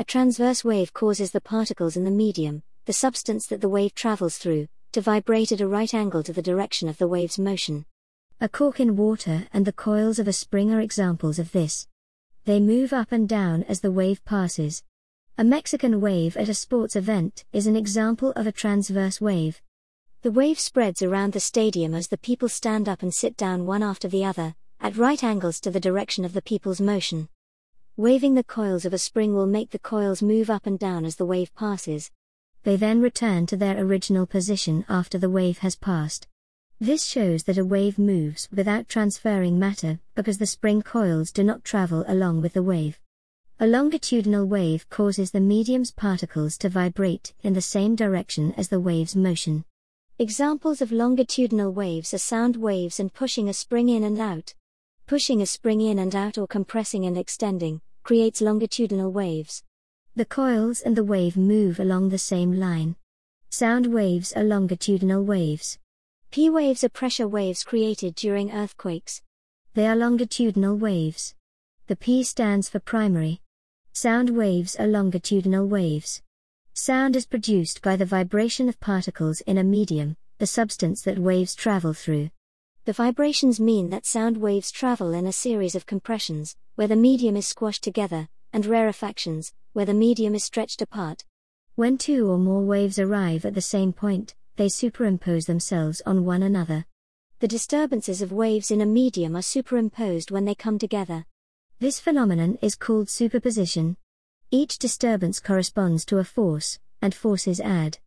A transverse wave causes the particles in the medium, the substance that the wave travels through, to vibrate at a right angle to the direction of the wave's motion. A cork in water and the coils of a spring are examples of this. They move up and down as the wave passes. A Mexican wave at a sports event is an example of a transverse wave. The wave spreads around the stadium as the people stand up and sit down one after the other, at right angles to the direction of the people's motion. Waving the coils of a spring will make the coils move up and down as the wave passes. They then return to their original position after the wave has passed. This shows that a wave moves without transferring matter because the spring coils do not travel along with the wave. A longitudinal wave causes the medium's particles to vibrate in the same direction as the wave's motion. Examples of longitudinal waves are sound waves and pushing a spring in and out. Pushing a spring in and out or compressing and extending creates longitudinal waves. The coils and the wave move along the same line. Sound waves are longitudinal waves. P waves are pressure waves created during earthquakes. They are longitudinal waves. The P stands for primary. Sound waves are longitudinal waves. Sound is produced by the vibration of particles in a medium, the substance that waves travel through. The vibrations mean that sound waves travel in a series of compressions, where the medium is squashed together, and rarefactions, where the medium is stretched apart. When two or more waves arrive at the same point, they superimpose themselves on one another. The disturbances of waves in a medium are superimposed when they come together. This phenomenon is called superposition. Each disturbance corresponds to a force, and forces add.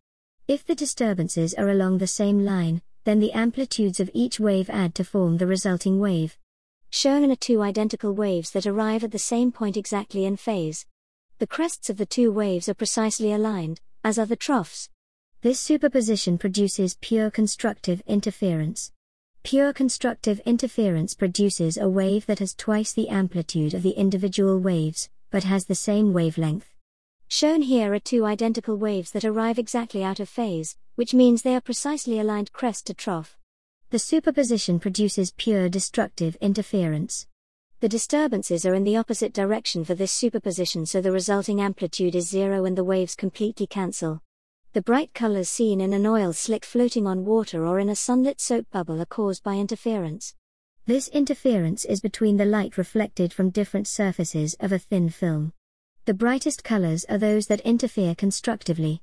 If the disturbances are along the same line, then the amplitudes of each wave add to form the resulting wave. Shown are two identical waves that arrive at the same point exactly in phase. The crests of the two waves are precisely aligned, as are the troughs. This superposition produces pure constructive interference. Pure constructive interference produces a wave that has twice the amplitude of the individual waves, but has the same wavelength. Shown here are two identical waves that arrive exactly out of phase, which means they are precisely aligned crest to trough. The superposition produces pure destructive interference. The disturbances are in the opposite direction for this superposition, so the resulting amplitude is zero and the waves completely cancel. The bright colors seen in an oil slick floating on water or in a sunlit soap bubble are caused by interference. This interference is between the light reflected from different surfaces of a thin film. The brightest colors are those that interfere constructively.